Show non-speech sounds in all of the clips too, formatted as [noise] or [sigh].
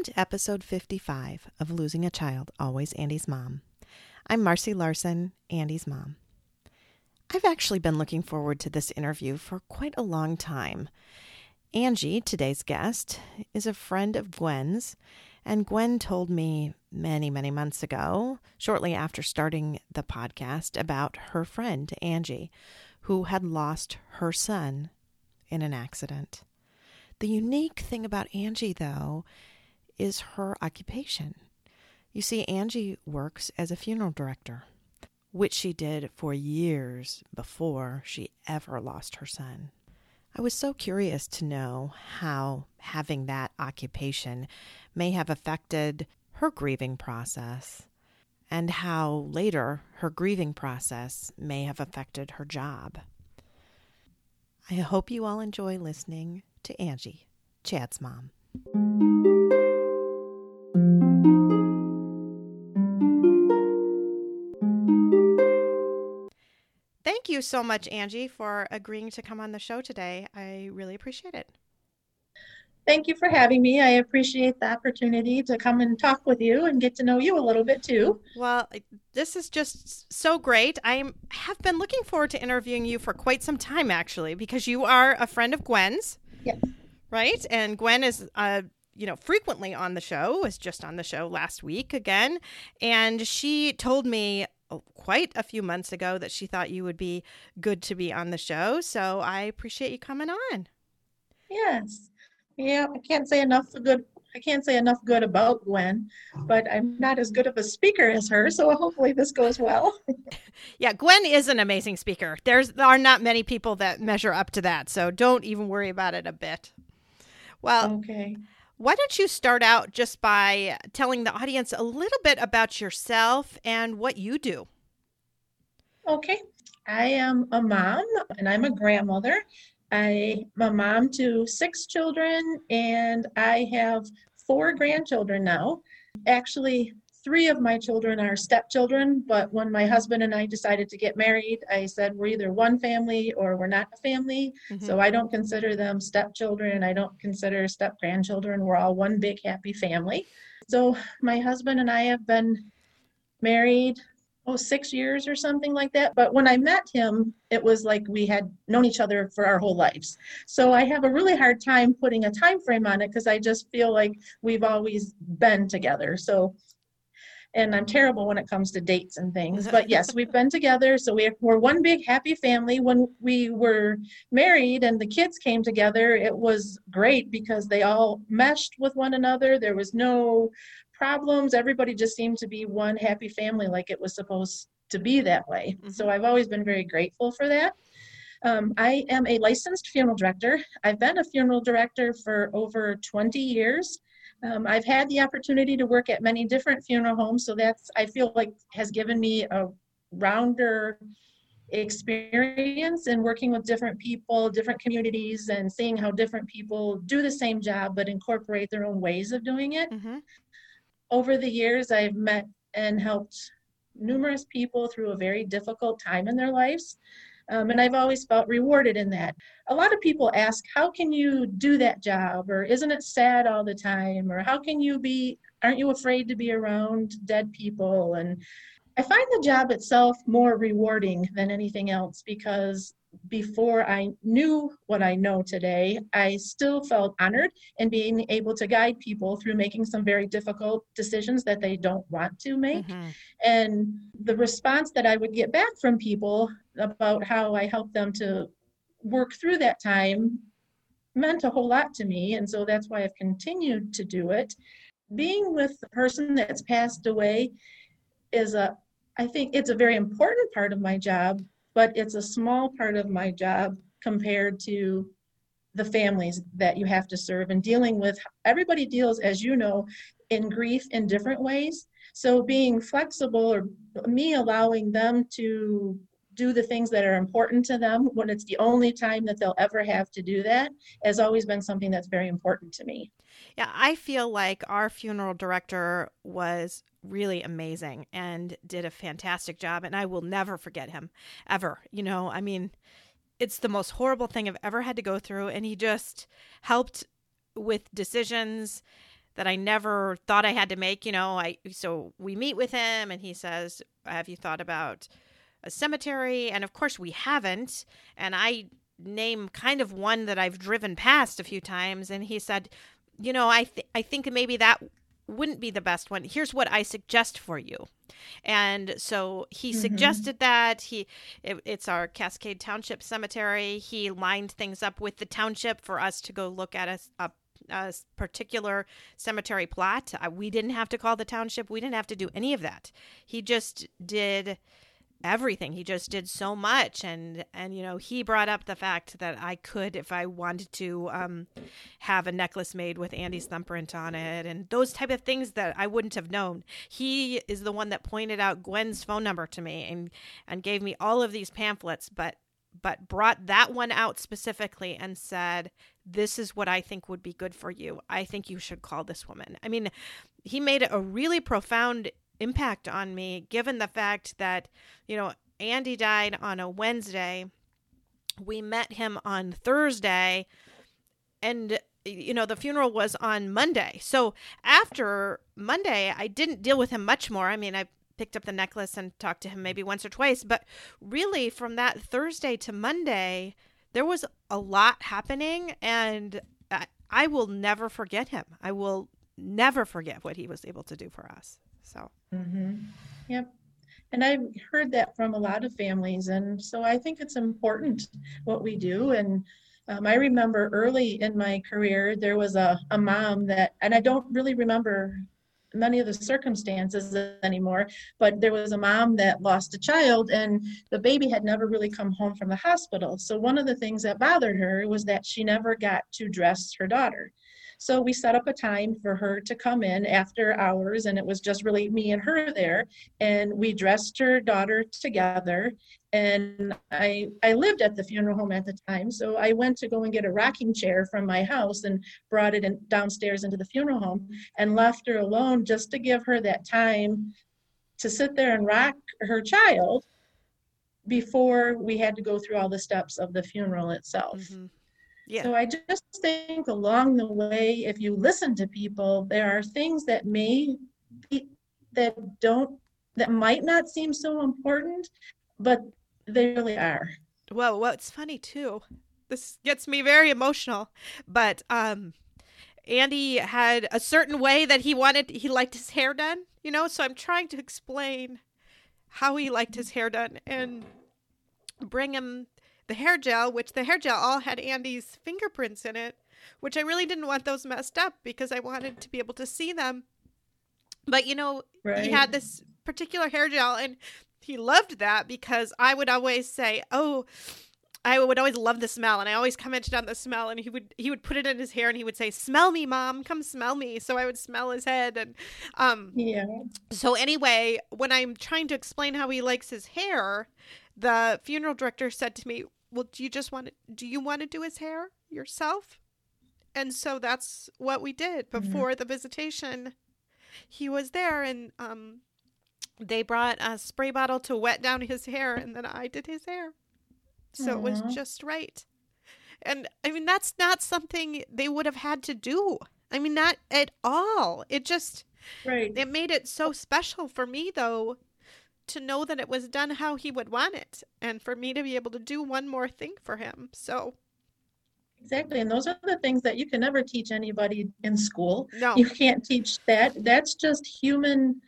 Welcome to episode 55 of Losing a Child, Always Andy's Mom. I'm Marcy Larson, Andy's mom. I've actually been looking forward to this interview for quite a long time. Angie, today's guest, is a friend of Gwen's, and Gwen told me many, many months ago, shortly after starting the podcast, about her friend, Angie, who had lost her son in an accident. The unique thing about Angie, though, is her occupation. You see, Angie works as a funeral director, which she did for years before she ever lost her son. I was so curious to know how having that occupation may have affected her grieving process and how later her grieving process may have affected her job. I hope you all enjoy listening to Angie, Chad's mom. You so much, Angie, for agreeing to come on the show today. I really appreciate it. Thank you for having me. I appreciate the opportunity to come and talk with you and get to know you a little bit too. Well, this is just so great. I have been looking forward to interviewing you for quite some time, actually, because you are a friend of Gwen's. Yes. Right? And Gwen is uh, you know, frequently on the show, was just on the show last week again. And she told me quite a few months ago that she thought you would be good to be on the show. So I appreciate you coming on. Yes. Yeah, I can't say enough good I can't say enough good about Gwen, but I'm not as good of a speaker as her, so hopefully this goes well. [laughs] yeah, Gwen is an amazing speaker. There's there are not many people that measure up to that, so don't even worry about it a bit. Well, okay. Why don't you start out just by telling the audience a little bit about yourself and what you do? Okay. I am a mom and I'm a grandmother. I'm a mom to six children and I have four grandchildren now. Actually, three of my children are stepchildren, but when my husband and I decided to get married, I said we're either one family or we're not a family. Mm-hmm. So I don't consider them stepchildren. I don't consider step grandchildren. We're all one big happy family. So my husband and I have been married oh six years or something like that but when i met him it was like we had known each other for our whole lives so i have a really hard time putting a time frame on it because i just feel like we've always been together so and I'm terrible when it comes to dates and things. But yes, [laughs] we've been together, so we we're one big happy family. When we were married and the kids came together, it was great because they all meshed with one another. There was no problems. Everybody just seemed to be one happy family, like it was supposed to be that way. Mm-hmm. So I've always been very grateful for that. Um, I am a licensed funeral director. I've been a funeral director for over 20 years. Um, I've had the opportunity to work at many different funeral homes, so that's I feel like has given me a rounder experience in working with different people, different communities, and seeing how different people do the same job but incorporate their own ways of doing it. Mm-hmm. Over the years, I've met and helped numerous people through a very difficult time in their lives. Um, and I've always felt rewarded in that. A lot of people ask, how can you do that job? Or isn't it sad all the time? Or how can you be, aren't you afraid to be around dead people? And I find the job itself more rewarding than anything else because before I knew what I know today, I still felt honored in being able to guide people through making some very difficult decisions that they don't want to make. Mm-hmm. And the response that I would get back from people about how I helped them to work through that time meant a whole lot to me. And so that's why I've continued to do it. Being with the person that's passed away is a, I think it's a very important part of my job, but it's a small part of my job compared to the families that you have to serve and dealing with everybody deals as you know in grief in different ways so being flexible or me allowing them to do the things that are important to them when it's the only time that they'll ever have to do that has always been something that's very important to me. Yeah, I feel like our funeral director was really amazing and did a fantastic job and I will never forget him ever. You know, I mean, it's the most horrible thing I've ever had to go through and he just helped with decisions that I never thought I had to make, you know. I so we meet with him and he says, "Have you thought about a cemetery?" And of course we haven't, and I name kind of one that I've driven past a few times and he said, "You know, I th- I think maybe that wouldn't be the best one. Here's what I suggest for you." And so he mm-hmm. suggested that he it, it's our Cascade Township Cemetery. He lined things up with the township for us to go look at a, a a particular cemetery plot. we didn't have to call the township. We didn't have to do any of that. He just did everything he just did so much and and you know he brought up the fact that i could if i wanted to um have a necklace made with andy's thumbprint on it and those type of things that i wouldn't have known he is the one that pointed out gwen's phone number to me and and gave me all of these pamphlets but but brought that one out specifically and said, This is what I think would be good for you. I think you should call this woman. I mean, he made a really profound impact on me, given the fact that, you know, Andy died on a Wednesday. We met him on Thursday, and you know the funeral was on Monday. So after Monday, I didn't deal with him much more. I mean, I picked up the necklace and talked to him maybe once or twice. But really, from that Thursday to Monday, there was a lot happening, and I, I will never forget him. I will never forget what he was able to do for us. So, mm-hmm. yep. And I've heard that from a lot of families. And so I think it's important what we do. And um, I remember early in my career, there was a, a mom that, and I don't really remember many of the circumstances anymore but there was a mom that lost a child and the baby had never really come home from the hospital so one of the things that bothered her was that she never got to dress her daughter so we set up a time for her to come in after hours, and it was just really me and her there. And we dressed her daughter together. And I I lived at the funeral home at the time, so I went to go and get a rocking chair from my house and brought it in, downstairs into the funeral home and left her alone just to give her that time to sit there and rock her child before we had to go through all the steps of the funeral itself. Mm-hmm. Yeah. So I just think along the way, if you listen to people, there are things that may be that don't that might not seem so important, but they really are. Well, well, it's funny too, this gets me very emotional, but um Andy had a certain way that he wanted he liked his hair done, you know, so I'm trying to explain how he liked his hair done and bring him the hair gel, which the hair gel all had Andy's fingerprints in it, which I really didn't want those messed up because I wanted to be able to see them. But you know, right. he had this particular hair gel and he loved that because I would always say, "Oh, I would always love the smell, and I always commented on the smell. And he would he would put it in his hair, and he would say, "Smell me, mom, come smell me." So I would smell his head, and um, yeah. So anyway, when I'm trying to explain how he likes his hair, the funeral director said to me, well, do you just want to, do you want to do his hair yourself? And so that's what we did mm-hmm. before mm-hmm. the visitation. He was there and um, they brought a spray bottle to wet down his hair and then I did his hair. So it was just right. And I mean, that's not something they would have had to do. I mean, not at all. It just, right. It made it so special for me, though, to know that it was done how he would want it and for me to be able to do one more thing for him. So Exactly. And those are the things that you can never teach anybody in school. No. You can't teach that. That's just human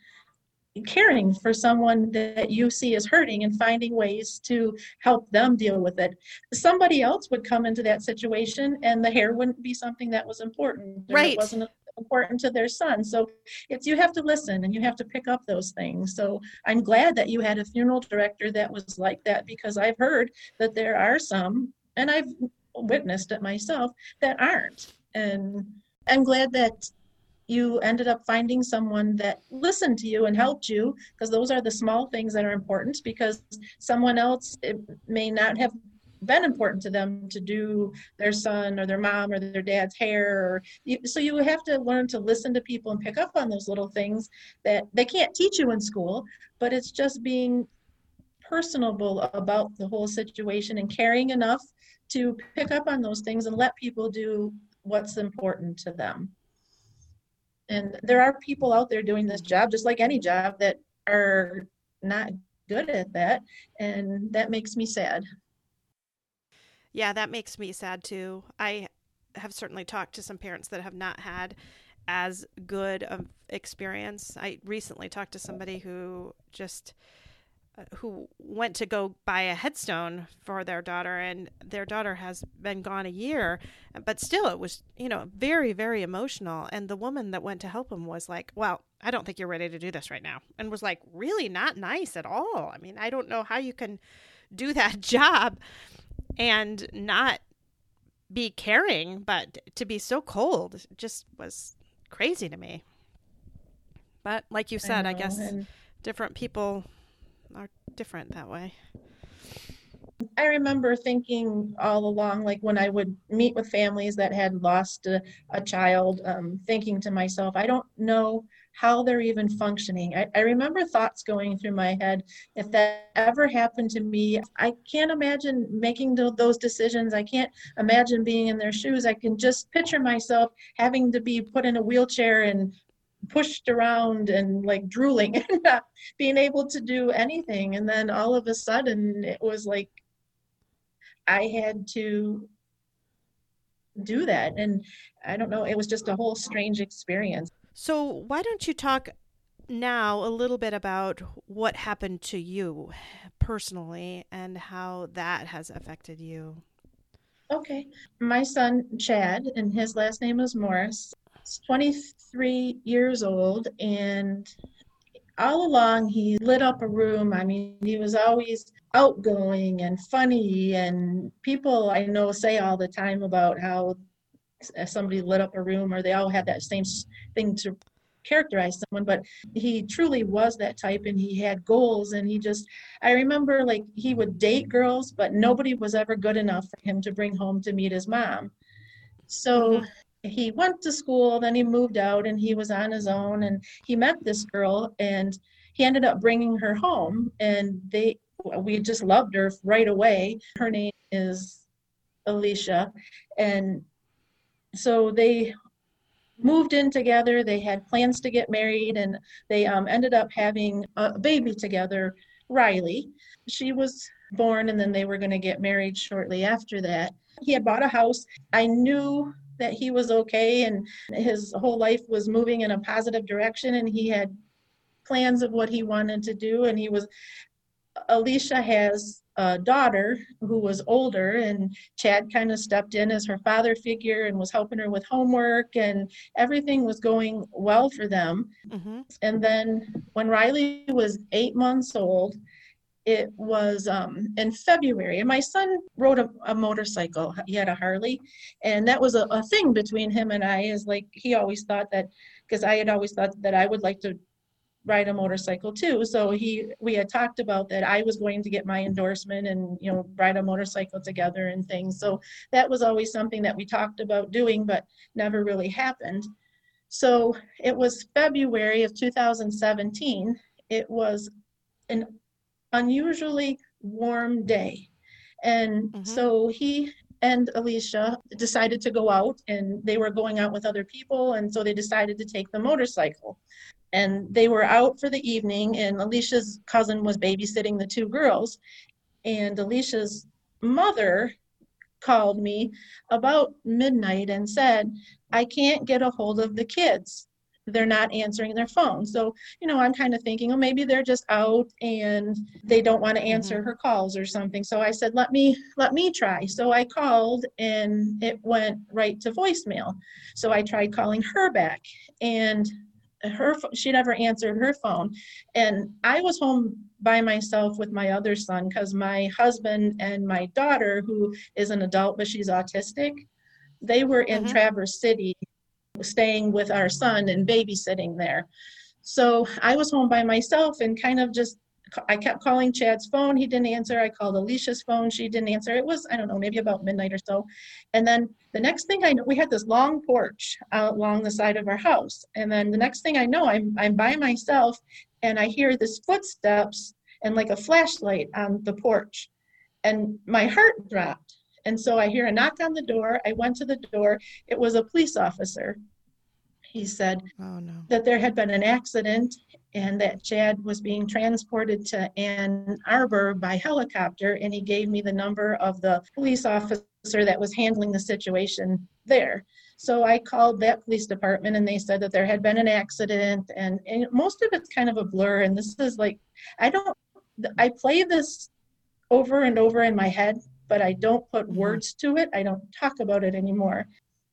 caring for someone that you see is hurting and finding ways to help them deal with it. Somebody else would come into that situation and the hair wouldn't be something that was important. Right. It wasn't important to their son. So it's you have to listen and you have to pick up those things. So I'm glad that you had a funeral director that was like that because I've heard that there are some, and I've witnessed it myself, that aren't. And I'm glad that you ended up finding someone that listened to you and helped you because those are the small things that are important because someone else may not have been important to them to do their son or their mom or their dad's hair or so you have to learn to listen to people and pick up on those little things that they can't teach you in school but it's just being personable about the whole situation and caring enough to pick up on those things and let people do what's important to them. And there are people out there doing this job just like any job that are not good at that and that makes me sad yeah, that makes me sad too. I have certainly talked to some parents that have not had as good of experience. I recently talked to somebody who just uh, who went to go buy a headstone for their daughter and their daughter has been gone a year but still it was you know very very emotional and the woman that went to help him was like well i don't think you're ready to do this right now and was like really not nice at all i mean i don't know how you can do that [laughs] job and not be caring, but to be so cold just was crazy to me. But like you said, I, I guess and different people are different that way. I remember thinking all along, like when I would meet with families that had lost a, a child, um, thinking to myself, I don't know how they're even functioning. I, I remember thoughts going through my head if that ever happened to me, I can't imagine making those decisions. I can't imagine being in their shoes. I can just picture myself having to be put in a wheelchair and pushed around and like drooling [laughs] and not being able to do anything. And then all of a sudden, it was like I had to do that. And I don't know, it was just a whole strange experience. So, why don't you talk now a little bit about what happened to you personally and how that has affected you? Okay. My son, Chad, and his last name is Morris, is 23 years old, and all along he lit up a room. I mean, he was always outgoing and funny, and people I know say all the time about how somebody lit up a room or they all had that same thing to characterize someone but he truly was that type and he had goals and he just i remember like he would date girls but nobody was ever good enough for him to bring home to meet his mom so mm-hmm. he went to school then he moved out and he was on his own and he met this girl and he ended up bringing her home and they we just loved her right away her name is alicia and so they moved in together. They had plans to get married, and they um, ended up having a baby together, Riley. She was born, and then they were going to get married shortly after that. He had bought a house. I knew that he was okay, and his whole life was moving in a positive direction, and he had plans of what he wanted to do, and he was. Alicia has a daughter who was older and chad kind of stepped in as her father figure and was helping her with homework and everything was going well for them mm-hmm. and then when riley was eight months old it was um, in february and my son rode a, a, motorcycle he had a harley and that was a, a thing between him and i is like he always thought that because i had always thought that i would like to ride a motorcycle too. So he we had talked about that I was going to get my endorsement and you know ride a motorcycle together and things. So that was always something that we talked about doing but never really happened. So it was February of 2017. It was an unusually warm day. And mm-hmm. so he and Alicia decided to go out and they were going out with other people and so they decided to take the motorcycle and they were out for the evening and alicia's cousin was babysitting the two girls and alicia's mother called me about midnight and said i can't get a hold of the kids they're not answering their phone. So, you know, I'm kind of thinking, oh, maybe they're just out and they don't want to answer mm-hmm. her calls or something. So I said, let me let me try. So I called and it went right to voicemail. So I tried calling her back and her she never answered her phone and i was home by myself with my other son because my husband and my daughter who is an adult but she's autistic they were in mm-hmm. traverse city staying with our son and babysitting there. So I was home by myself and kind of just I kept calling Chad's phone. He didn't answer. I called Alicia's phone. She didn't answer. It was, I don't know, maybe about midnight or so. And then the next thing I know, we had this long porch out along the side of our house. And then the next thing I know, I'm, I'm by myself and I hear this footsteps and like a flashlight on the porch. And my heart dropped. And so I hear a knock on the door. I went to the door. It was a police officer. He said oh, no. that there had been an accident and that Chad was being transported to Ann Arbor by helicopter. And he gave me the number of the police officer that was handling the situation there. So I called that police department and they said that there had been an accident and, and most of it's kind of a blur. And this is like, I don't, I play this over and over in my head but I don't put mm-hmm. words to it. I don't talk about it anymore.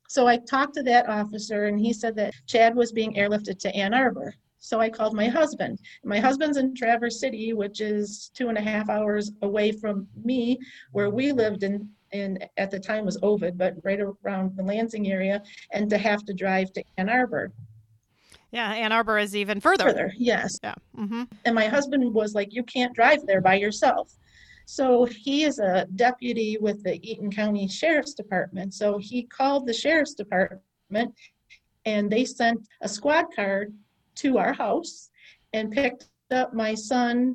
So I talked to that officer, and he said that Chad was being airlifted to Ann Arbor. So I called my husband. My husband's in Traverse City, which is two and a half hours away from me, where we lived in, in at the time was Ovid, but right around the Lansing area, and to have to drive to Ann Arbor. Yeah, Ann Arbor is even further. Further, yes. Yeah. Mm-hmm. And my husband was like, "You can't drive there by yourself." So he is a deputy with the Eaton County Sheriff's Department. So he called the Sheriff's Department and they sent a squad car to our house and picked up my son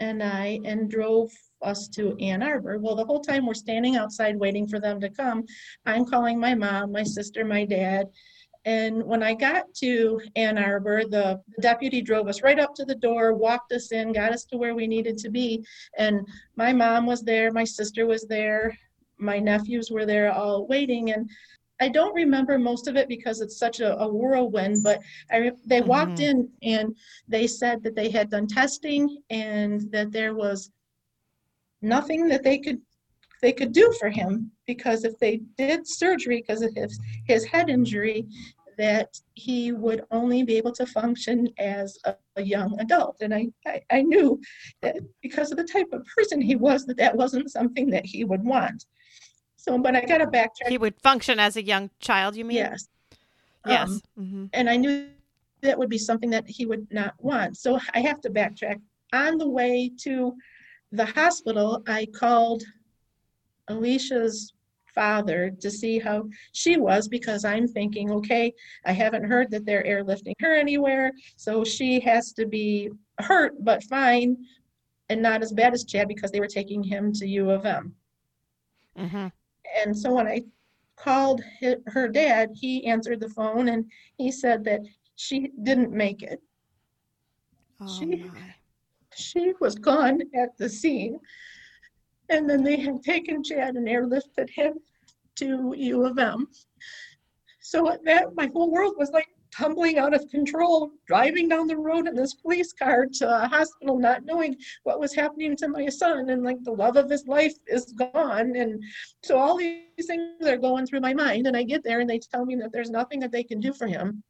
and I and drove us to Ann Arbor. Well, the whole time we're standing outside waiting for them to come, I'm calling my mom, my sister, my dad, and when I got to Ann Arbor, the, deputy drove us right up to the door, walked us in, got us to where we needed to be. And my mom was there, my sister was there, my nephews were there all waiting. And I don't remember most of it because it's such a, a whirlwind, but I, they mm-hmm. walked in and they said that they had done testing and that there was nothing that they could they could do for him because if they did surgery because of his, his head injury that he would only be able to function as a, a young adult. And I, I, I, knew that because of the type of person he was, that that wasn't something that he would want. So, but I got to backtrack. He would function as a young child, you mean? Yes. Yes. Um, mm-hmm. And I knew that would be something that he would not want. So I have to backtrack. On the way to the hospital, I called Alicia's father to see how she was because I'm thinking, okay, I haven't heard that they're airlifting her anywhere, so she has to be hurt but fine and not as bad as Chad because they were taking him to U of M. Mm-hmm. And so when I called her dad, he answered the phone and he said that she didn't make it. Oh she, my. she was gone at the scene. And then they had taken Chad and airlifted him to U of M. So that my whole world was like tumbling out of control, driving down the road in this police car to a hospital, not knowing what was happening to my son, and like the love of his life is gone. And so all these things are going through my mind. And I get there and they tell me that there's nothing that they can do for him.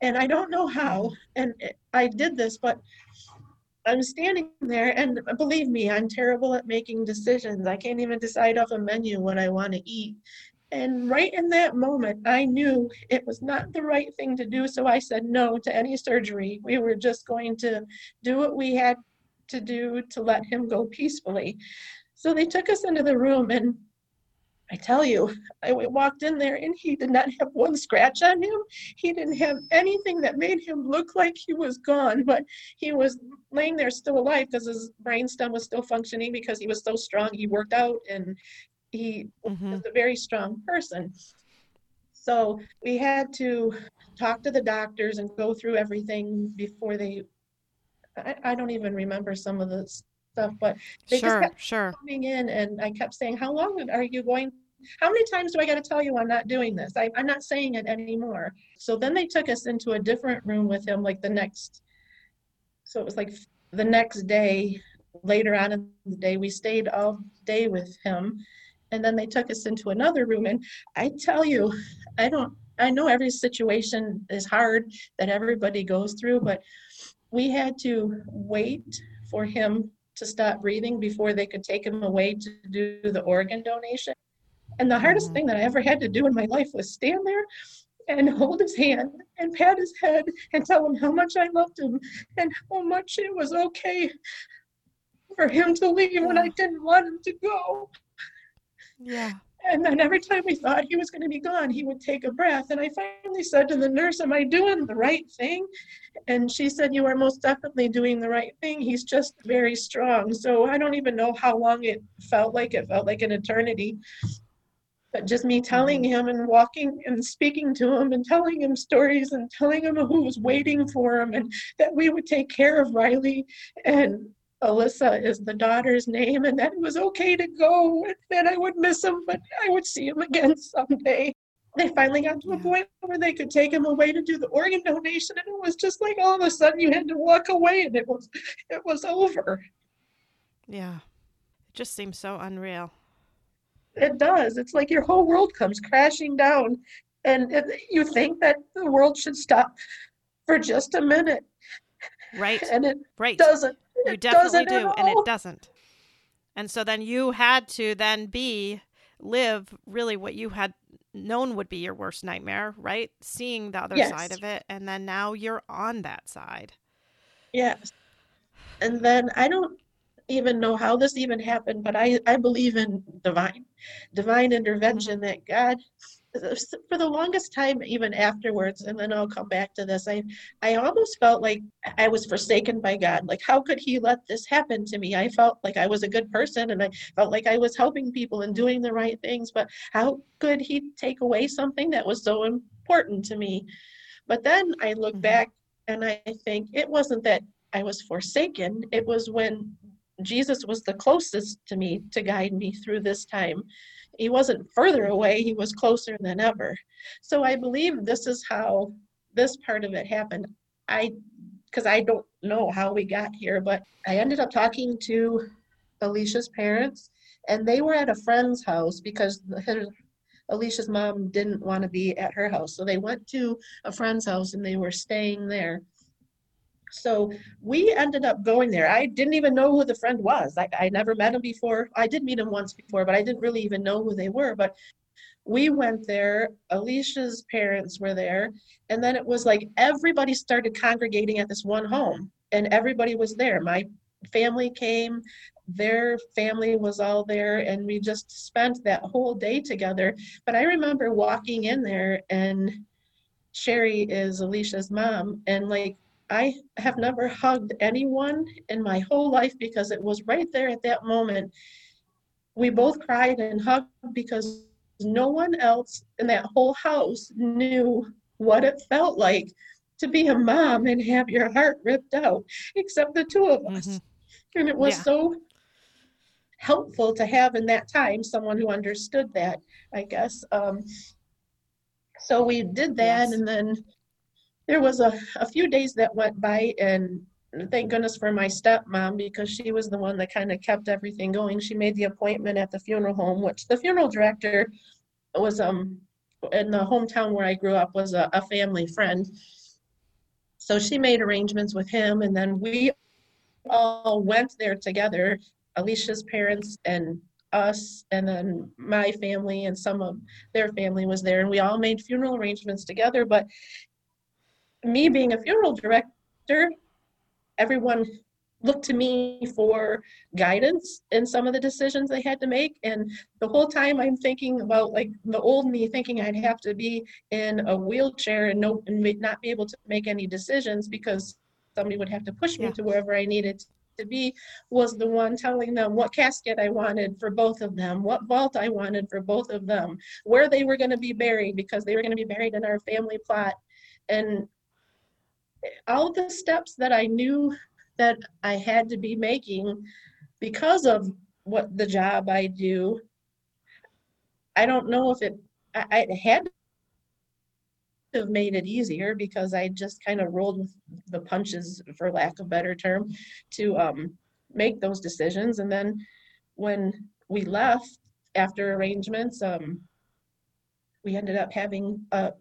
And I don't know how. And I did this, but I'm standing there, and believe me, I'm terrible at making decisions. I can't even decide off a menu what I want to eat. And right in that moment, I knew it was not the right thing to do. So I said no to any surgery. We were just going to do what we had to do to let him go peacefully. So they took us into the room, and I tell you, I walked in there and he did not have one scratch on him. He didn't have anything that made him look like he was gone, but he was laying there still alive because his brainstem was still functioning because he was so strong. He worked out and he mm-hmm. was a very strong person. So we had to talk to the doctors and go through everything before they. I, I don't even remember some of the stuff, but they sure, just kept sure. coming in, and I kept saying, "How long are you going how many times do I got to tell you I'm not doing this? I, I'm not saying it anymore. So then they took us into a different room with him, like the next. So it was like the next day, later on in the day, we stayed all day with him, and then they took us into another room. And I tell you, I don't. I know every situation is hard that everybody goes through, but we had to wait for him to stop breathing before they could take him away to do the organ donation. And the hardest mm-hmm. thing that I ever had to do in my life was stand there and hold his hand and pat his head and tell him how much I loved him and how much it was okay for him to leave when I didn't want him to go. Yeah. And then every time we thought he was going to be gone, he would take a breath. And I finally said to the nurse, Am I doing the right thing? And she said, You are most definitely doing the right thing. He's just very strong. So I don't even know how long it felt like. It felt like an eternity. But just me telling mm-hmm. him and walking and speaking to him and telling him stories and telling him who was waiting for him and that we would take care of Riley and Alyssa is the daughter's name, and that it was okay to go, and I would miss him, but I would see him again [laughs] someday. They finally got to a point where they could take him away to do the organ donation, and it was just like all of a sudden you had to walk away, and it was it was over. Yeah, it just seems so unreal. It does. It's like your whole world comes crashing down, and it, you think that the world should stop for just a minute. Right. And it right. doesn't you definitely do, and it doesn't. And so then you had to then be live really what you had known would be your worst nightmare, right? Seeing the other yes. side of it, and then now you're on that side. Yes. And then I don't even know how this even happened, but I, I believe in divine, divine intervention mm-hmm. that God for the longest time even afterwards and then i'll come back to this i i almost felt like i was forsaken by god. Like how could he let this happen to me? I felt like i was a good person and i felt like i was helping people and doing the right things but how could he take away something that was so important to me? But then i look mm-hmm. back and i think it wasn't that i was forsaken it was when jesus was the closest to me to guide me through this time he wasn't further away, he was closer than ever. So I believe this is how this part of it happened. I because I don't know how we got here, but I ended up talking to Alicia's parents, and they were at a friend's house because her, Alicia's mom didn't want to be at her house. So they went to a friend's house and they were staying there. So we ended up going there. I didn't even know who the friend was. I, I never met him before. I did meet him once before, but I didn't really even know who they were. But we went there. Alicia's parents were there. And then it was like everybody started congregating at this one home, and everybody was there. My family came, their family was all there, and we just spent that whole day together. But I remember walking in there, and Sherry is Alicia's mom, and like I have never hugged anyone in my whole life because it was right there at that moment. We both cried and hugged because no one else in that whole house knew what it felt like to be a mom and have your heart ripped out, except the two of us. Mm-hmm. And it was yeah. so helpful to have in that time someone who understood that, I guess. Um, so we did that, yes. and then there was a, a few days that went by and thank goodness for my stepmom because she was the one that kind of kept everything going. She made the appointment at the funeral home which the funeral director was um in the hometown where i grew up was a, a family friend. So she made arrangements with him and then we all went there together alicia's parents and us and then my family and some of their family was there and we all made funeral arrangements together but me being a funeral director, everyone looked to me for guidance in some of the decisions they had to make. And the whole time I'm thinking about like the old me thinking I'd have to be in a wheelchair and no and not be able to make any decisions because somebody would have to push me yeah. to wherever I needed to be was the one telling them what casket I wanted for both of them, what vault I wanted for both of them, where they were going to be buried because they were going to be buried in our family plot. And all the steps that I knew that I had to be making because of what the job I do, I don't know if it, I, I had to have made it easier because I just kind of rolled with the punches, for lack of a better term, to um, make those decisions. And then when we left after arrangements, um, we ended up having a,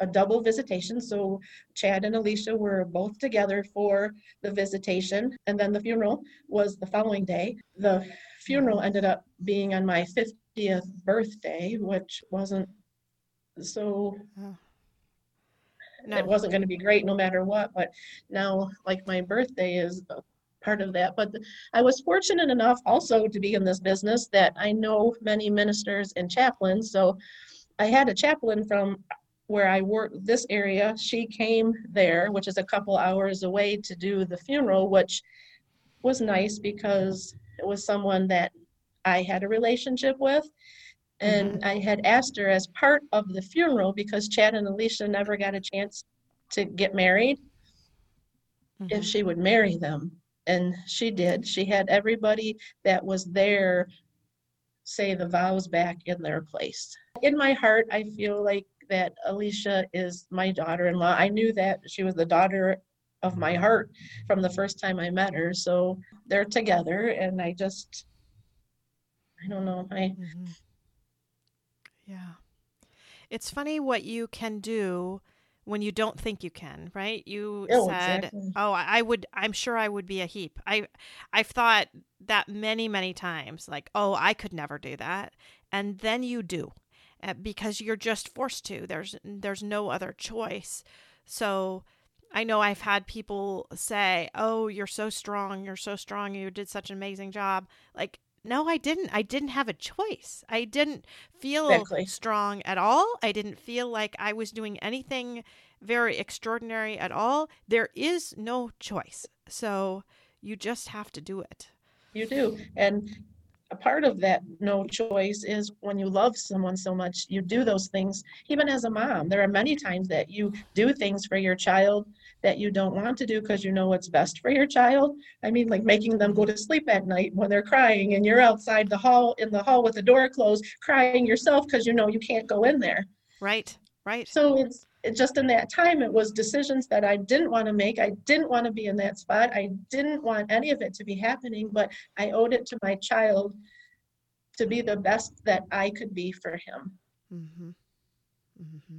a double visitation. So Chad and Alicia were both together for the visitation, and then the funeral was the following day. The funeral ended up being on my 50th birthday, which wasn't so. Oh. It wasn't going to be great no matter what, but now, like, my birthday is a part of that. But I was fortunate enough also to be in this business that I know many ministers and chaplains. So I had a chaplain from where I work this area. She came there, which is a couple hours away, to do the funeral, which was nice because it was someone that I had a relationship with. And I had asked her as part of the funeral because Chad and Alicia never got a chance to get married if Mhm. she would marry them. And she did. She had everybody that was there say the vows back in their place. In my heart, I feel like that Alicia is my daughter in law. I knew that she was the daughter of my heart from the first time I met her. So they're together, and I just, I don't know. I, Mhm. Yeah. It's funny what you can do when you don't think you can, right? You Oh, said, exactly. "Oh, I I would I'm sure I would be a heap." I I've thought that many, many times like, "Oh, I could never do that." And then you do. Uh, Because you're just forced to. There's there's no other choice. So I know I've had people say, "Oh, you're so strong. You're so strong. You did such an amazing job." Like, no, I didn't. I didn't have a choice. I didn't feel Exactly. strong at all. I didn't feel like I was doing anything very extraordinary at all. There is no choice. So you just have to do it. You do. And a part of that no choice is when you love someone so much, you do those things, even as a mom. There are many times that you do things for your child that you don't want to do because you know what's best for your child. I mean, like making them go to sleep at night when they're crying and you're outside the hall in the hall with the door closed, crying yourself because you know you can't go in there. Right? Right? So it's it just in that time, it was decisions that I didn't want to make. I didn't want to be in that spot. I didn't want any of it to be happening, but I owed it to my child to be the best that I could be for him. Mm-hmm. Mm-hmm.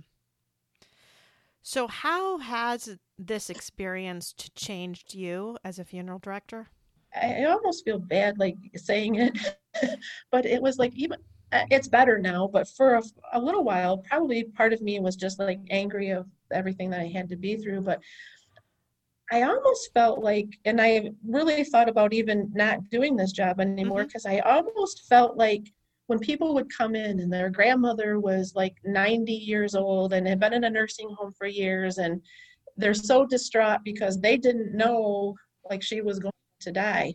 So, how has this experience changed you as a funeral director? I almost feel bad like saying it, [laughs] but it was like even Uh, it's better now. But for a, a little while, probably part of me was just like angry of everything that I had to be through. But I almost felt like, and I really thought about even not doing this job anymore mm-hmm. because I almost felt like when people would come in and their grandmother was like 90 years old and had been in a nursing home for years and they're so distraught because they didn't know like she was going to die.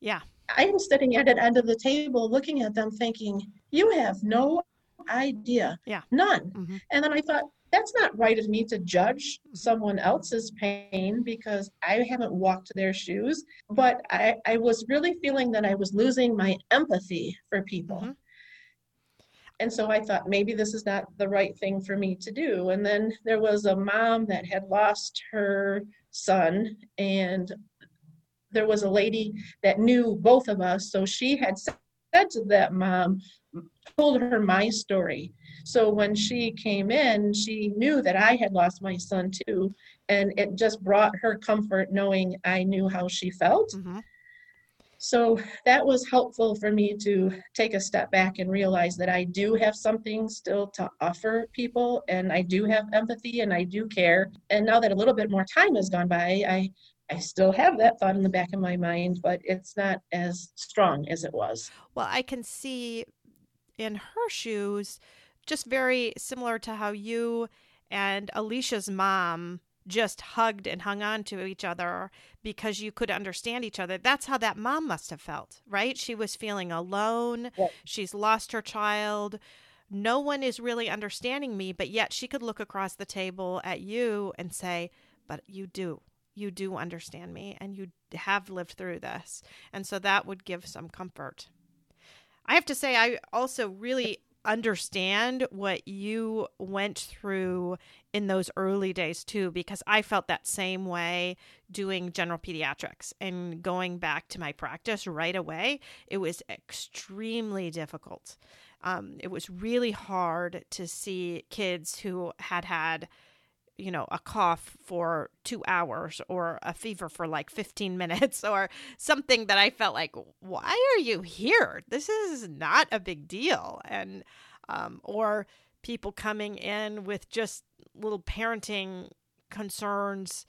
Yeah. I am sitting at an end of the table looking at them thinking, you have no idea. Yeah. None. Mhm. And then I thought, that's not right of me to judge someone else's pain because I haven't walked their shoes. But I, I was really feeling that I was losing my empathy for people. Mhm. And so I thought maybe this is not the right thing for me to do. And then there was a mom that had lost her son, and there was a lady that knew both of us. So she had said to that mom, told her my story. So when she came in, she knew that I had lost my son too. And it just brought her comfort knowing I knew how she felt. Mhm. So that was helpful for me to take a step back and realize that I do have something still to offer people and I do have empathy and I do care. And now that a little bit more time has gone by, I I still have that thought in the back of my mind, but it's not as strong as it was. Well, I can see in her shoes, just very similar to how you and Alicia's mom just hugged and hung on to each other because you could understand each other. That's how that mom must have felt, right? She was feeling alone. Yep. She's lost her child. No one is really understanding me, but yet she could look across the table at you and say, But you do. You do understand me and you have lived through this. And so that would give some comfort. I have to say, I also really understand what you went through in those early days too because I felt that same way doing general pediatrics and going back to my practice right away. It was extremely difficult. Um, it was really hard to see kids who had had you know, a cough for two hours or a fever for like 15 [laughs] minutes or something that I felt like, why are you here? This is not a big deal. And, um, or people coming in with just little parenting concerns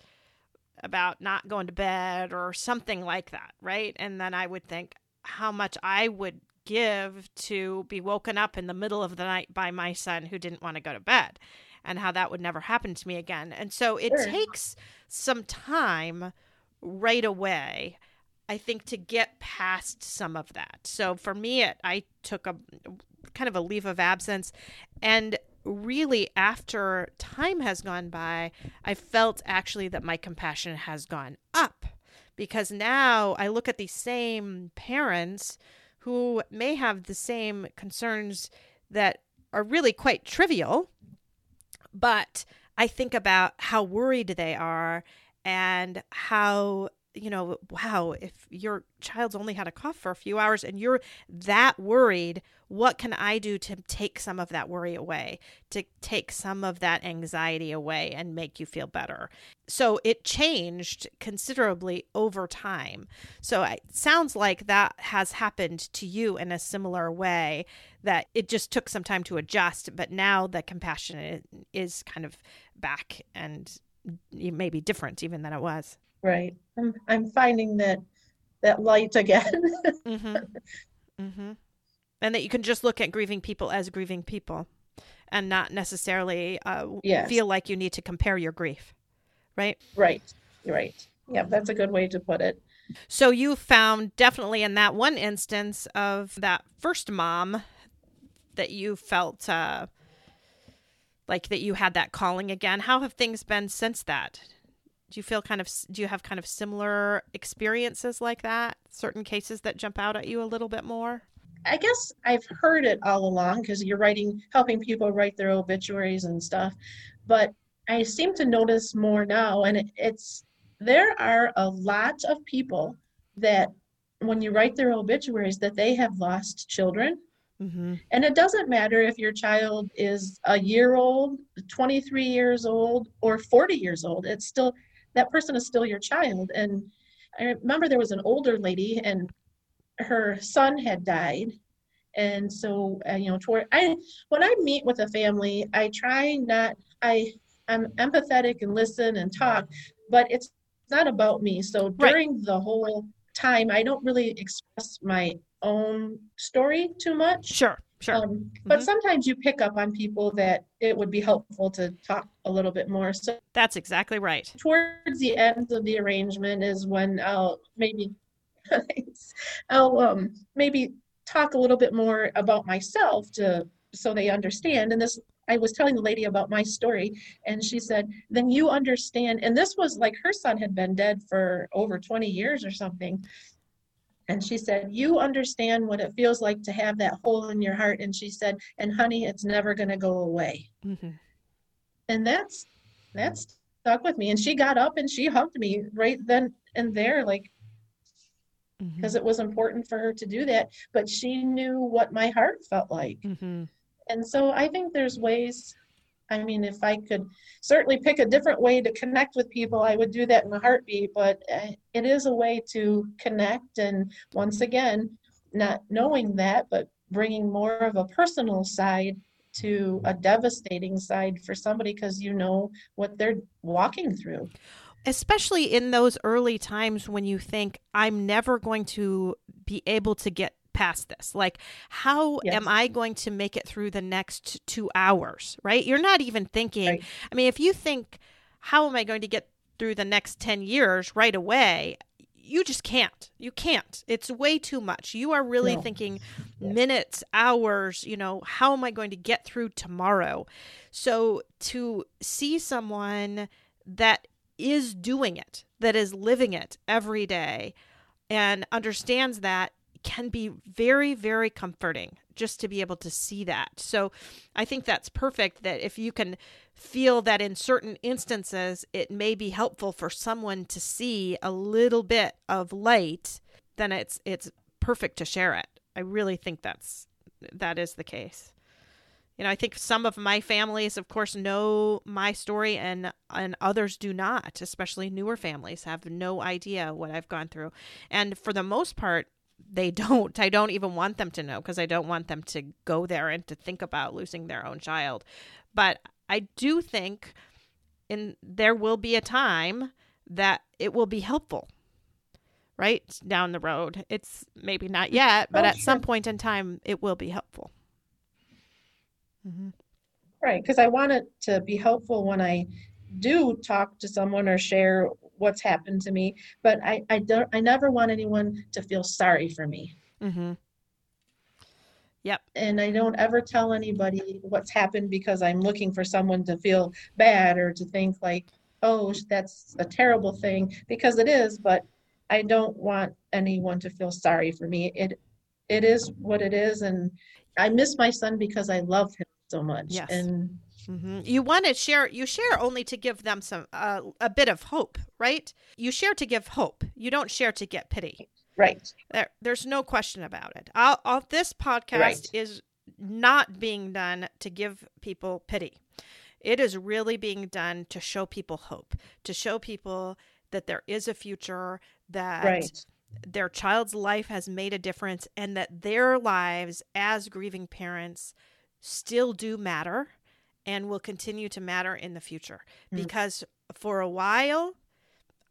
about not going to bed or something like that, right? And then I would think how much I would give to be woken up in the middle of the night by my son who didn't want to go to bed and how that would never happen to me again. And so it sure. takes some time right away. I think to get past some of that. So for me, it, I took a kind of a leave of absence, and really after time has gone by, I felt actually that my compassion has gone up because now I look at these same parents who may have the same concerns that are really quite trivial but I think about how worried they are and how you know, wow, if your child's only had a cough for a few hours and you're that worried, what can I do to take some of that worry away, to take some of that anxiety away and make you feel better? So it changed considerably over time. So it sounds like that has happened to you in a similar way that it just took some time to adjust, but now the compassion is kind of back and mm, maybe different even than it was. Right. I'm I'm finding that that light again. [laughs] mm-hmm. Mm-hmm. And that you can just look at grieving people as grieving people, and not necessarily uh, yes. feel like you need to compare your grief. Right. Right. Right. Yeah, that's a good way to put it. So you found definitely in that one instance of that first mom that you felt uh, like that you had that calling again. How have things been since that? Do you feel kind of do you have kind of similar experiences like that? Certain cases that jump out at you a little bit more? I guess I've heard it all along because you're writing, helping people write their obituaries and stuff. But I seem to notice more now, and it, it's there are a lot of people that when you write their obituaries that they have lost children Mm-hmm. And it doesn't matter if your child is a year old, 23 years old, or 40 years old. It's still, that person is still your child. And I remember there was an older lady and her son had died. And so, uh, you know, toward, I, when I meet with a family, I try not, I, I'm empathetic and listen and talk, but it's not about me. So during right. the whole time, I don't really express my own story too much. Sure, sure. Um, mm-hmm. But sometimes you pick up on people that it would be helpful to talk a little bit more. So that's exactly right. Towards the end of the arrangement is when I'll maybe [laughs] I'll um, maybe talk a little bit more about myself to so they understand. And this I was telling the lady about my story, and she said, Then you understand. And this was like her son had been dead for over 20 years or something. And she said, You understand what it feels like to have that hole in your heart. And she said, And honey, it's never going to go away. Mm-hmm. And that's, that's stuck with me. And she got up and she hugged me right then and there, like, because mm-hmm. it was important for her to do that. But she knew what my heart felt like. Mm-hmm. And so I think there's ways I mean, if I could certainly pick a different way to connect with people, I would do that in a heartbeat. But uh, it is a way to connect. And once again, not knowing that, but bringing more of a personal side to a devastating side for somebody because you know what they're walking through. Especially in those early times when you think, I'm never going to be able to get past this. Like, how yes. am I going to make it through the next two hours? Right? You're not even thinking. Right. I mean, if you think, how am I going to get through the next 10 years right away? You just can't. You can't. It's way too much. You are really no. thinking minutes, hours, you know, how am I going to get through tomorrow? So to see someone that is doing it, that is living it every day, and understands that can be very, very comforting just to be able to see that. So I think that's perfect that if you can feel that in certain instances it may be helpful for someone to see a little bit of light, then it's it's perfect to share it. I really think that's that is the case. You know, I think some of my families, of course, know my story, and and others do not. Especially newer families have no idea what I've gone through, and for the most part, they don't. I don't even want them to know because I don't want them to go there and to think about losing their own child. But I do think, in there will be a time that it will be helpful right down the road. It's maybe not yet, but oh, at sure. some point in time, it will be helpful. Mm-hmm. Right, because I want it to be helpful when I do talk to someone or share what's happened to me, but I, I don't I never want anyone to feel sorry for me. Mm-hmm. Yep. And I don't ever tell anybody what's happened because I'm looking for someone to feel bad or to think like, oh, that's a terrible thing because it is, but I don't want anyone to feel sorry for me. It it is what it is and I miss my son because I love him so much. Yes. And mm-hmm. you want to share. You share only to give them some uh, a bit of hope, right? You share to give hope. You don't share to get pity. Right. There, there's no question about it. I'll, I'll, this podcast right. is not being done to give people pity. It is really being done to show people hope, to show people that there is a future, that right their child's life has made a difference and that their lives as grieving parents still do matter and will continue to matter in the future. Mm. Because for a while,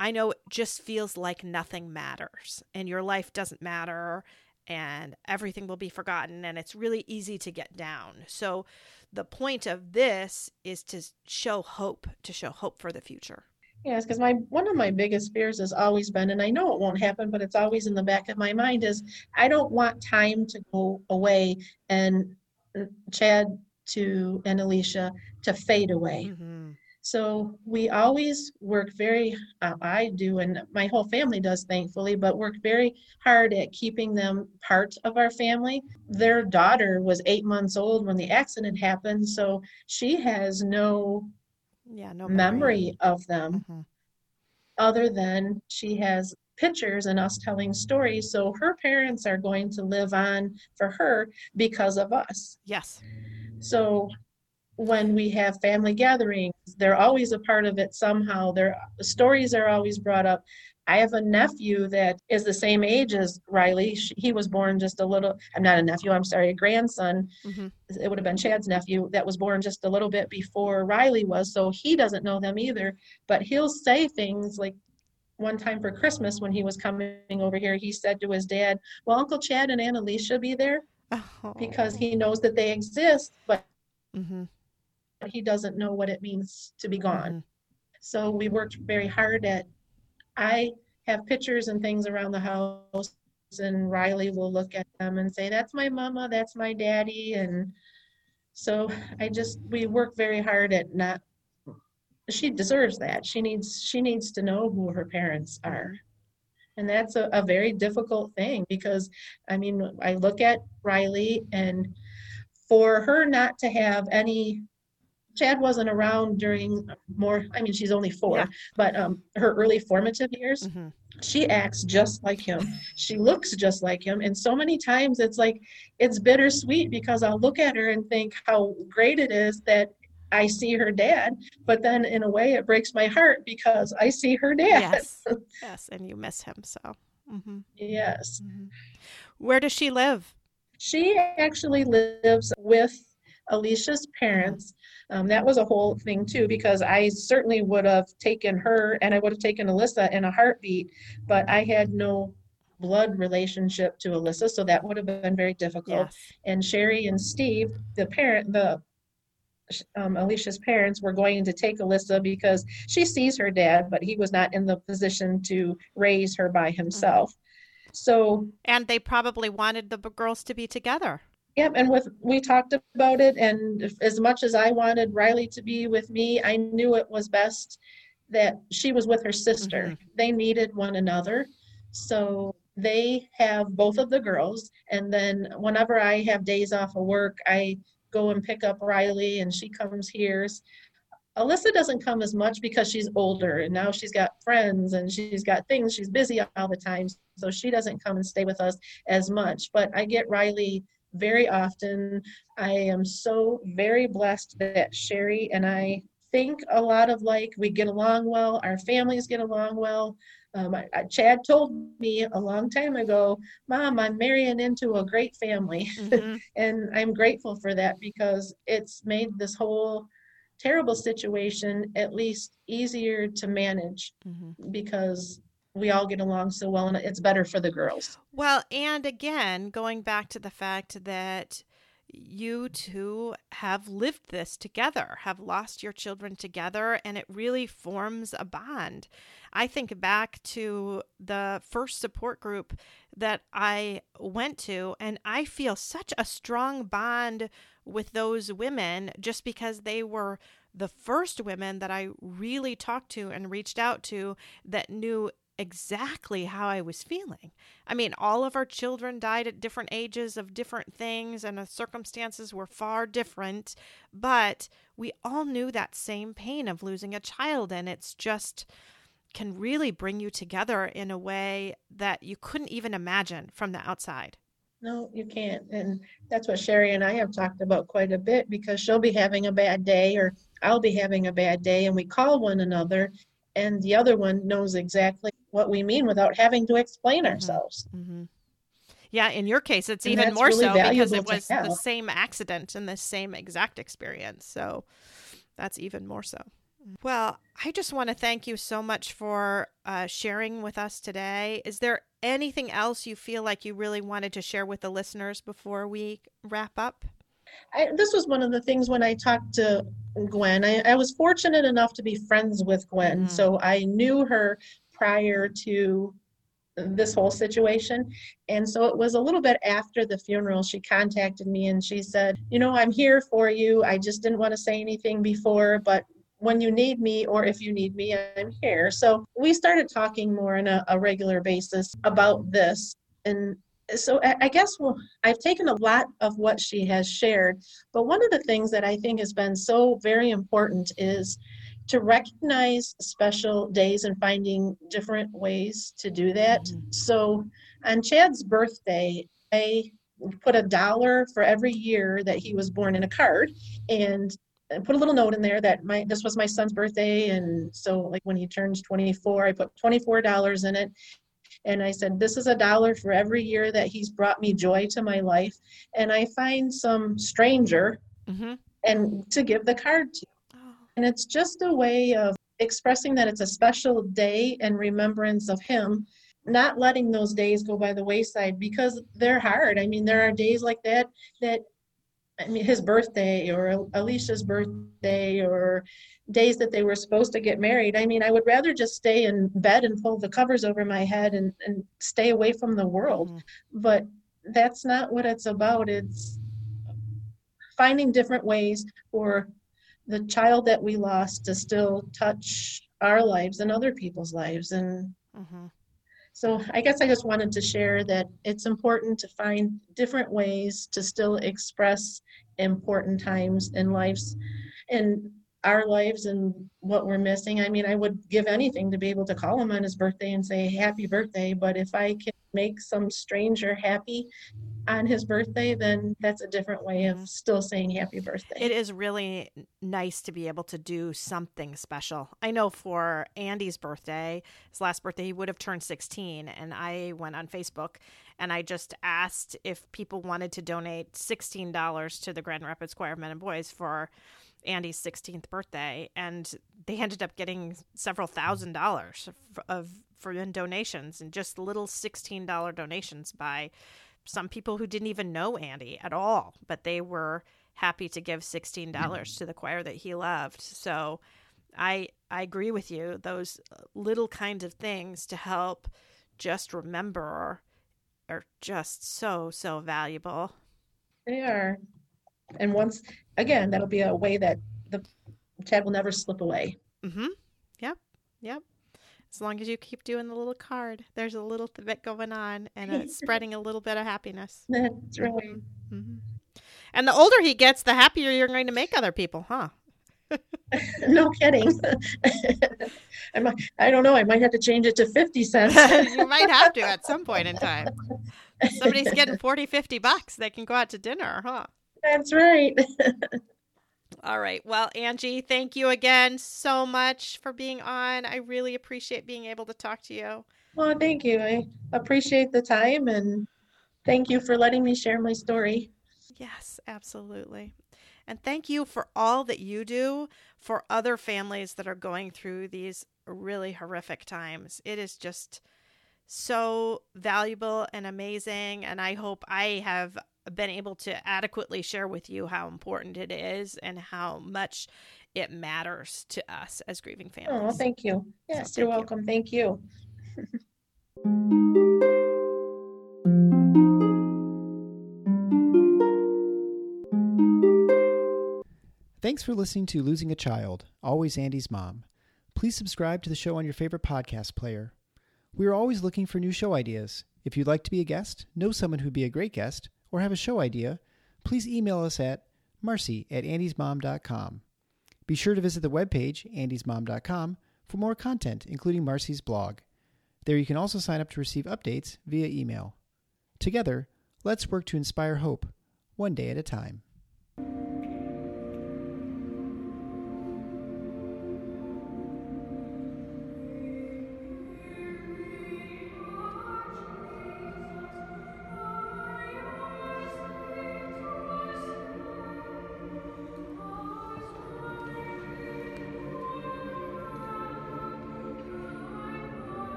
I know it just feels like nothing matters and your life doesn't matter and everything will be forgotten and it's really easy to get down. So the point of this is to show hope, to show hope for the future. Yes, because my one of my biggest fears has always been, and I know it won't happen, but it's always in the back of my mind is I don't want time to go away and uh, Chad to and Alicia to fade away. Mm-hmm. So we always work very, uh, I do, and my whole family does, thankfully, but work very hard at keeping them part of our family. Their daughter was eight months old when the accident happened, so she has no yeah, no memory, of them mm-hmm. other than she has pictures and us telling stories. So her parents are going to live on for her because of us. Yes. So when we have family gatherings, they're always a part of it somehow. Their stories are always brought up. I have a nephew that is the same age as Riley. He was born just a little, I'm not a nephew, I'm sorry, a grandson. Mm-hmm. It would have been Chad's nephew that was born just a little bit before Riley was. So he doesn't know them either. But he'll say things like one time for Christmas when he was coming over here, he said to his dad, Well, Uncle Chad and Aunt Alicia be there? Oh. Because he knows that they exist, but mm-hmm. he doesn't know what it means to be gone. Mm-hmm. So we worked very hard at I have pictures and things around the house, and Riley will look at them and say, That's my mama, that's my daddy. And so I just, we work very hard at not, she deserves that. She needs, she needs to know who her parents are. And that's a, a very difficult thing because, I mean, I look at Riley and for her not to have any Chad wasn't around during more, I mean, she's only four, yeah. but um, her early formative years, mm-hmm. she acts just like him. She looks just like him. And so many times it's like, it's bittersweet because I'll look at her and think how great it is that I see her dad. But then in a way, it breaks my heart because I see her dad. Yes. [laughs] yes. And you miss him. So, mm-hmm. yes. Mm-hmm. Where does she live? She actually lives with Alicia's parents um, that was a whole thing too because I certainly would have taken her and I would have taken Alyssa in a heartbeat, but I had no blood relationship to Alyssa, so that would have been very difficult. Yes. And Sherry and Steve, the parent, the um, Alicia's parents were going to take Alyssa because she sees her dad, but he was not in the position to raise her by himself. Mm-hmm. So, and they probably wanted the girls to be together. Yep, and with we talked about it, and as much as I wanted Riley to be with me, I knew it was best that she was with her sister. Mm-hmm. They needed one another, so they have both of the girls. And then whenever I have days off of work, I go and pick up Riley and she comes here. Alyssa doesn't come as much because she's older and now she's got friends and she's got things. She's busy all the time. So she doesn't come and stay with us as much. But I get Riley very often. I am so very blessed that Sherry and I think a lot of like we get along well, our families get along well. Um, I, I, Chad told me a long time ago, Mom, I'm marrying into a great family. Mm-hmm. [laughs] and I'm grateful for that because it's made this whole terrible situation at least easier to manage mm-hmm. because we all get along so well and it's better for the girls. Well, and again, going back to the fact that you two have lived this together, have lost your children together, and it really forms a bond. I think back to the first support group that I went to, and I feel such a strong bond with those women just because they were the first women that I really talked to and reached out to that knew exactly how I was feeling. I mean, all of our children died at different ages of different things, and the circumstances were far different, but we all knew that same pain of losing a child, and it's just can really bring you together in a way that you couldn't even imagine from the outside. No, you can't. And that's what Sherry and I have talked about quite a bit because she'll be having a bad day or I'll be having a bad day and we call one another and the other one knows exactly what we mean without having to explain mm-hmm. ourselves. Mm-hmm. Yeah, in your case, it's and even more really so because it was the same accident and the same exact experience. So that's even more so. Well, I just want to thank you so much for uh, sharing with us today. Is there anything else you feel like you really wanted to share with the listeners before we wrap up? I, this was one of the things when I talked to Gwen. I, I was fortunate enough to be friends with Gwen, mm. so I knew her prior to this whole situation. And so it was a little bit after the funeral, she contacted me and she said, You know, I'm here for you. I just didn't want to say anything before, but when you need me or if you need me, I'm here. So we started talking more on a, a regular basis about this. And so I guess well, I've taken a lot of what she has shared, but one of the things that I think has been so very important is to recognize special days and finding different ways to do that. Mm-hmm. So on Chad's birthday, I put a dollar for every year that he was born in a card and put a little note in there that my this was my son's birthday and so like when he turns 24 i put $24 in it and i said this is a dollar for every year that he's brought me joy to my life and i find some stranger mm-hmm. and to give the card to and it's just a way of expressing that it's a special day and remembrance of him, not letting those days go by the wayside because they're hard. I mean, there are days like that that I mean, his birthday or Alicia's birthday or days that they were supposed to get married. I mean, I would rather just stay in bed and pull the covers over my head and, and stay away from the world. Mm-hmm. But that's not what it's about. It's finding different ways for the child that we lost to still touch our lives and other people's lives. And mm-hmm. so i guess i just wanted to share that it's important to find different ways to still express important times in lives in our lives and what we're missing. I mean i would give anything to be able to call him on his birthday and say happy birthday. But if i can make some stranger happy on his birthday, then that's a different way of mm-hmm. still saying happy birthday. It is really nice to be able to do something special. I know for Andy's birthday, his last birthday, he would have turned 16, and I went on Facebook and I just asked if people wanted to donate $16 to the Grand Rapids Choir of Men and Boys for Andy's 16th birthday, and they ended up getting several thousand dollars of, of for in donations and just little $16 donations by some people who didn't even know Andy at all, but they were happy to give $16 mm-hmm. to the choir that he loved. So I I agree with you. Those little kinds of things to help just remember are just so so valuable. They are. And once again, that'll be a way that the Chad will never slip away. Mhm. Yep. Yep. As long as you keep doing the little card, there's a little bit going on and it's [laughs] spreading a little bit of happiness. That's right. Mm-hmm. And the older he gets, the happier you're going to make other people, huh? [laughs] no kidding. [laughs] I, might, I don't know. I might have to change it to 50 cents. you might have to at some point in time. Somebody's getting 40, 50 bucks. They can go out to dinner, huh? That's right. All right. Well, Angie, thank you again so much for being on. I really appreciate being able to talk to you. Well, thank you. I appreciate the time and thank you for letting me share my story. Yes, absolutely. And thank you for all that you do for other families that are going through these really horrific times. It is just so valuable and amazing. And I hope I have been able to adequately share with you how important it is and how much it matters to us as grieving oh, families. Oh, thank you. Yes, so you're welcome. You. Thank you. Thanks for listening to Losing a Child, Always Andy's Mom. Please subscribe to the show on your favorite podcast player. We are always looking for new show ideas. If you'd like to be a guest, know someone who'd be a great guest, or have a show idea, please email us at marcy at andysmom.com. Be sure to visit the webpage, andysmom.com, for more content, including Marcy's blog. There you can also sign up to receive updates via email. Together, let's work to inspire hope, one day at a time.